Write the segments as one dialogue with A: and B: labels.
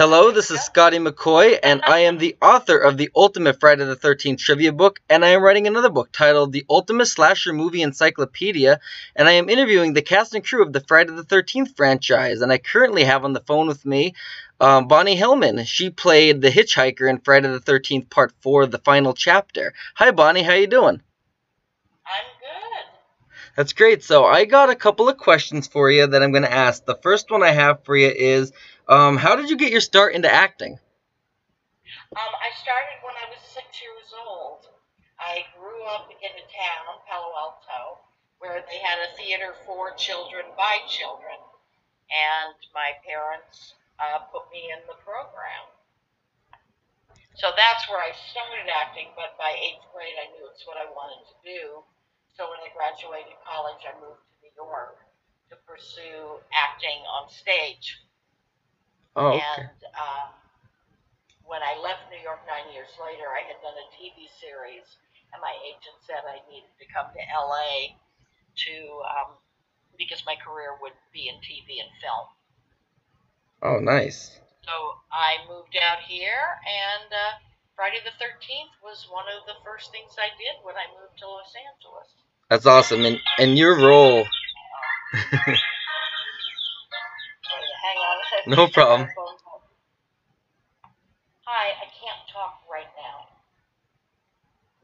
A: Hello, this is Scotty McCoy, and I am the author of the Ultimate Friday the 13th trivia book, and I am writing another book titled The Ultimate Slasher Movie Encyclopedia, and I am interviewing the cast and crew of the Friday the 13th franchise, and I currently have on the phone with me um, Bonnie Hellman. She played the hitchhiker in Friday the 13th Part 4, the final chapter. Hi, Bonnie, how you doing?
B: I'm good.
A: That's great. So I got a couple of questions for you that I'm going to ask. The first one I have for you is um, how did you get your start into acting?
B: Um, I started when I was six years old. I grew up in a town, Palo Alto, where they had a theater for children by children, and my parents uh, put me in the program. So that's where I started acting, but by eighth grade I knew it's what I wanted to do. So when I graduated college, I moved to New York to pursue acting on stage.
A: Oh, okay.
B: And um, when I left New York nine years later, I had done a TV series, and my agent said I needed to come to LA to um, because my career would be in TV and film.
A: Oh, nice.
B: So I moved out here, and uh, Friday the 13th was one of the first things I did when I moved to Los Angeles.
A: That's awesome. And and your role. No problem.
B: Hi, I can't talk right now.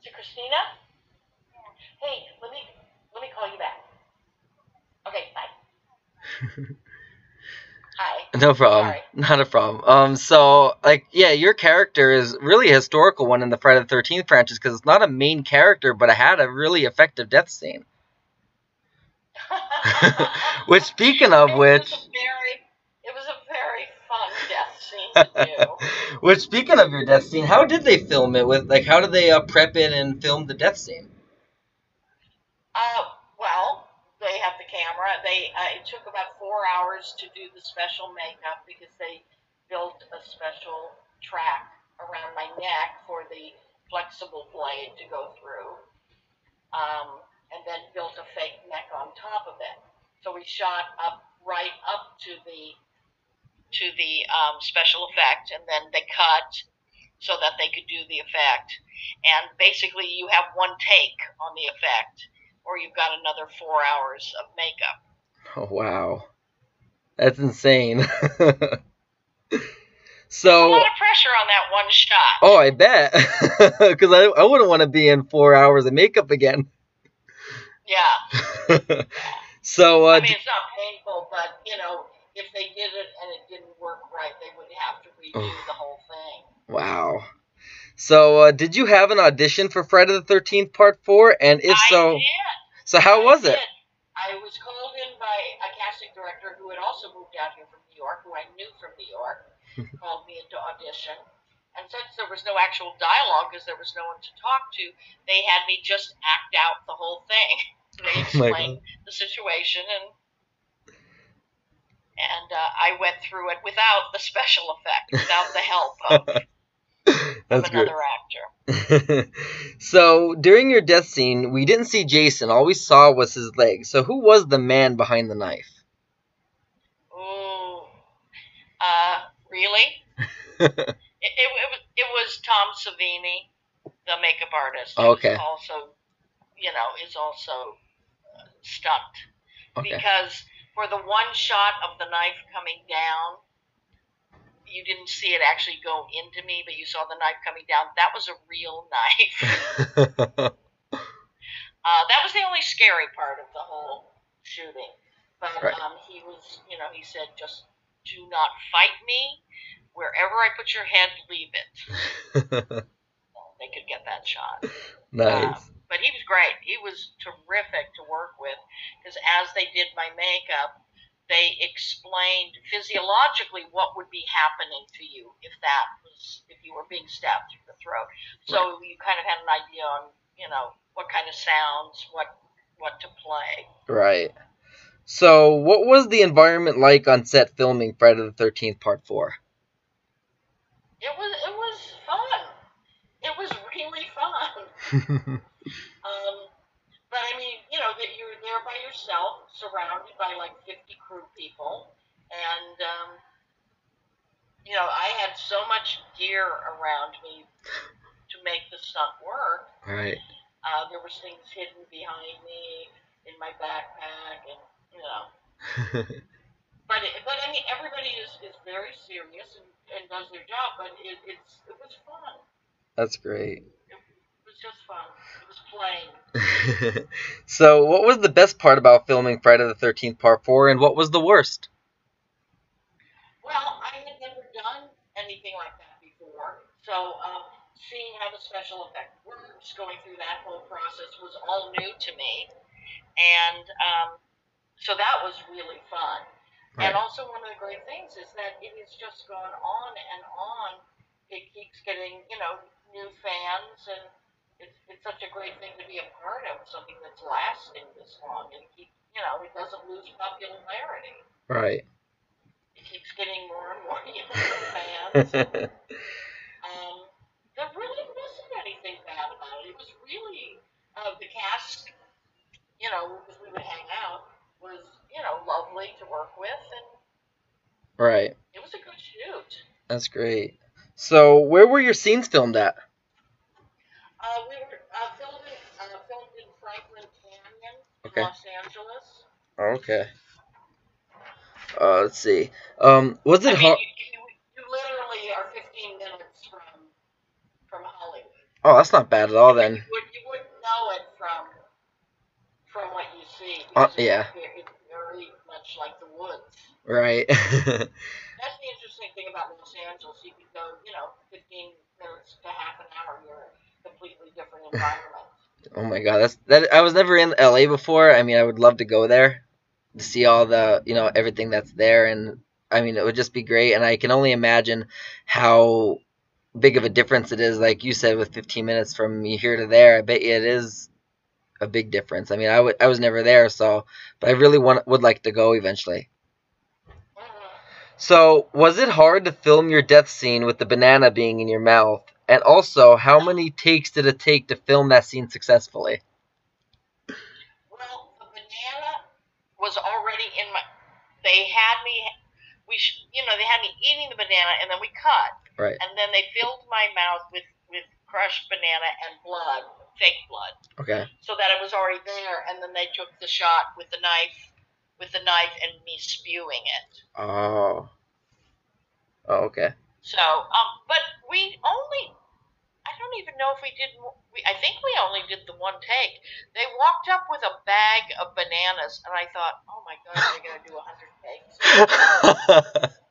B: Is it Christina? Hey, let me let me call you back. Okay, bye. Hi.
A: No problem.
B: Sorry.
A: Not a problem. Um, so like, yeah, your character is really a historical one in the Friday the Thirteenth franchise because it's not a main character, but it had a really effective death scene. Which, speaking of
B: It
A: which,
B: very it was a very fun death scene to do.
A: which speaking of your death scene, how did they film it? With like, how did they uh, prep it and film the death scene?
B: Uh, well, they have the camera. They uh, it took about four hours to do the special makeup because they built a special track around my neck for the flexible blade to go through, um, and then built a fake neck on top of it. So we shot up right up to the to the um, special effect, and then they cut so that they could do the effect. And basically, you have one take on the effect or you've got another four hours of makeup.
A: Oh wow, that's insane. So a
B: lot of pressure on that one shot.
A: oh, I bet, because I I wouldn't want to be in four hours of makeup again.
B: Yeah.
A: so, uh,
B: I mean, it's not painful, but, you know, if they did it and it didn't work right, they would have to redo the whole thing.
A: wow. So, uh, did you have an audition for Friday the Thirteenth Part Four? And if
B: I
A: so,
B: did.
A: so how
B: I
A: was it?
B: I was called in by a casting director who had also moved out here from New York, who I knew from New York, called me into audition. And since there was no actual dialogue because there was no one to talk to, they had me just act out the whole thing. They
A: Oh
B: explained the situation and and uh, I went through it without the special effect, without the help of, of
A: That's
B: another actor.
A: so during your death scene, we didn't see Jason. All we saw was his leg. So who was the man behind the knife?
B: Ooh, uh, really? It, it, it, was, it was Tom Savini, the makeup artist.
A: Okay.
B: Also, you know, is also uh, stunt
A: Okay.
B: because for the one shot of the knife coming down, you didn't see it actually go into me, but you saw the knife coming down. That was a real knife. Uh, that was the only scary part of the whole shooting. But
A: Right.
B: um, he was, you know, he said, just do not fight me. Wherever I put your head, leave it. They could get that shot.
A: nice.
B: Um, but he was great. He was terrific to work with because as they did my makeup, they explained physiologically what would be happening to you if that was if you were being stabbed through the throat. So you kind of had an idea on you know what kind of sounds, what what to play.
A: Right. So what was the environment like on set filming Friday the Thirteenth Part Four?
B: It was it was fun. It was really fun. Um, but I mean, you know, that you're there by yourself, surrounded by like 50 crew people, and um, you know, I had so much gear around me to make the stunt work.
A: Right.
B: Uh, there was things hidden behind me in my backpack, and you know. but it, but I mean, everybody is, is very serious and, and does their job. But it, it's it was fun.
A: That's great.
B: It was just fun. It was playing.
A: so, what was the best part about filming Friday the Thirteenth Part Four, and what was the worst?
B: Well, I had never done anything like that before, so um, seeing how the special effect works, going through that whole process was all new to me, and um, so that was really fun.
A: Right.
B: And also, one of the great things is that it has just gone on and on. It keeps getting, you know, new fans, and it's, it's such a great thing to be a part of something that's lasting this long and keep, you know, it doesn't lose popularity.
A: Right.
B: It keeps getting more and more fans. um, there really wasn't anything bad about it. It was really uh, the cast, you know, because we would hang out, was you know lovely to work with, and
A: right.
B: it was a good shoot.
A: That's great. So, where were your scenes filmed at?
B: Uh, we were uh, filming, uh, filmed in Franklin Canyon, in
A: Okay.
B: Los Angeles.
A: Okay. Uh, let's see. Um, was
B: I
A: it
B: mean, you, you, literally are 15 minutes from from Hollywood.
A: Oh, that's not bad at all then.
B: You, would, you wouldn't know it from from what you see.
A: Uh, yeah.
B: It's very much like the woods.
A: Right.
B: That's the interesting thing about Los Angeles. You could go, you know, 15 minutes to half an hour. You're in a completely different environment.
A: oh my god, that's that. I was never in LA before. I mean, I would love to go there see all the, you know, everything that's there, and I mean, it would just be great. And I can only imagine how big of a difference it is. Like you said, with 15 minutes from here to there, I bet you it is a big difference. I mean, I I was never there, so but I really want would like to go eventually. So, was it hard to film your death scene with the banana being in your mouth? And also, how many takes did it take to film that scene successfully?
B: Well, the banana was already in my. They had me. We, sh, you know, they had me eating the banana, and then we cut,
A: Right.
B: and then they filled my mouth with with crushed banana and blood, fake blood,
A: Okay.
B: so that it was already there, and then they took the shot with the knife, with the knife, and me spewing it.
A: Oh. Oh, okay.
B: So, um, but we only. I don't even know if we did. We, I think we only did the one take. They walked up with a bag of bananas, and I thought, "Oh my God, they're gonna do a hundred takes."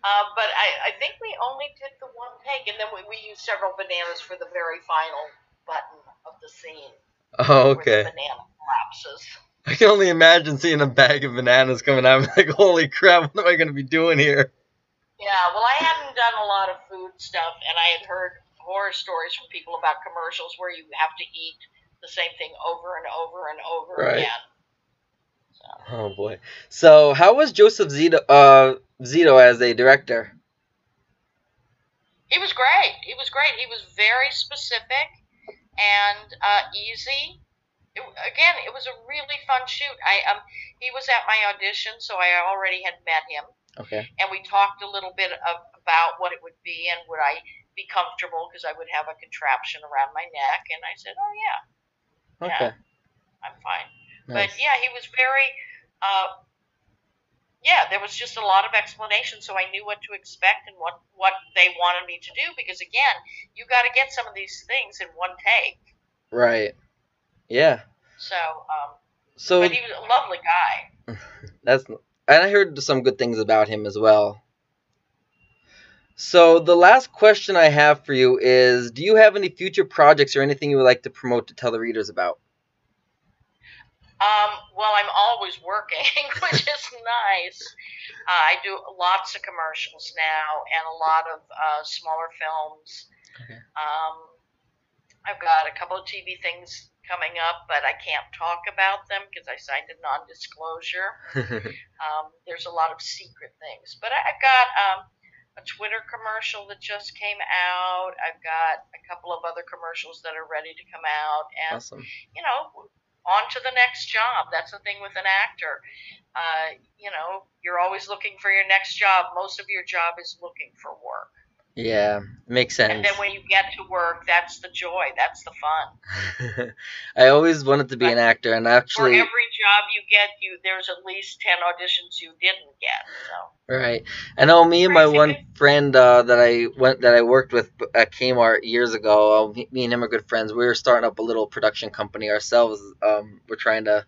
B: Uh, but I, I think we only did the one take, and then we, we used several bananas for the very final button of the scene.
A: oh, okay.
B: the banana collapses.
A: I can only imagine seeing a bag of bananas coming out. I'm like, holy crap, what am I going to be doing here?
B: Yeah, well, I hadn't done a lot of food stuff, and I had heard horror stories from people about commercials where you have to eat the same thing over and over and over
A: Right.
B: again. So,
A: Oh, boy. So, how was Joseph Zito, uh, Zito as a director?
B: he was great. He was great. He was very specific and uh, easy. It, again, it was a really fun shoot. I um, he was at my audition, so I already had met him,
A: Okay.
B: and we talked a little bit of, about what it would be and would I be comfortable because I would have a contraption around my neck, and I said, oh yeah,
A: Okay.
B: I'm fine.
A: Nice.
B: But yeah, he was very. Uh, yeah, there was just a lot of explanation, so I knew what to expect and what what they wanted me to do. Because again, you got to get some of these things in one take.
A: Right. Yeah.
B: So, um,
A: So,
B: but he was a lovely guy.
A: That's and I heard some good things about him as well. So the last question I have for you is do you have any future projects or anything you would like to promote to tell the readers about?
B: Um, well, I'm always working, which is nice. Uh, I do lots of commercials now and a lot of uh, smaller films.
A: Okay.
B: Um, I've got a couple of TV things coming up, but I can't talk about them because I signed a non-disclosure. Um, there's a lot of secret things, but I, I've got um, a Twitter commercial that just came out. I've got a couple of other commercials that are ready to come out, and
A: awesome.
B: you know, on to the next job. That's the thing with an actor. Uh, you know, you're always looking for your next job. Most of your job is looking for work.
A: Yeah, makes sense.
B: And then when you get to work, that's the joy, that's the fun.
A: I always wanted to be an actor, and actually, For
B: every job you get, you there's at least ten auditions you didn't get. So
A: right. I know me and my one friend uh, that I went that I worked with at Kmart years ago. Uh, me- me and him are good friends. We were starting up a little production company ourselves. Um, we're trying to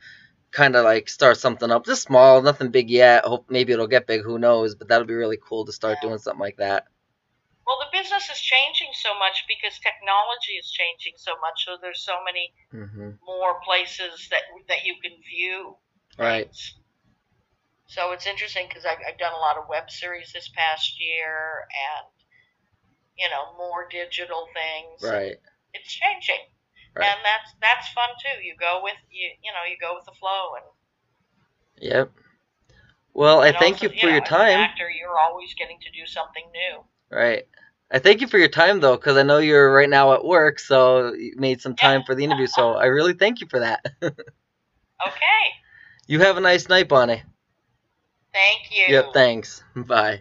A: kind of like start something up, just small, nothing big yet. Hope maybe it'll get big. Who knows? But that'll be really cool to start
B: Yeah.
A: doing something like that.
B: Well, the business is changing so much because technology is changing so much. So there's so many
A: hmm
B: more places that that you can view.
A: Right.
B: things. So it's interesting because I've, I've done a lot of web series this past year, and you know more digital things.
A: Right.
B: It's changing,
A: Right.
B: and that's that's fun too. You go with you you know you go with the flow, and
A: Yep. Well, I thank
B: also,
A: you for
B: know,
A: your
B: as
A: time.
B: Actor, you're always getting to do something new.
A: Right. I thank you for your time though, because I know you're right now at work, so you made some time for the interview. So I really thank you for that.
B: Okay,
A: you have a nice night, Bonnie.
B: thank you.
A: Yep. Thanks. Bye.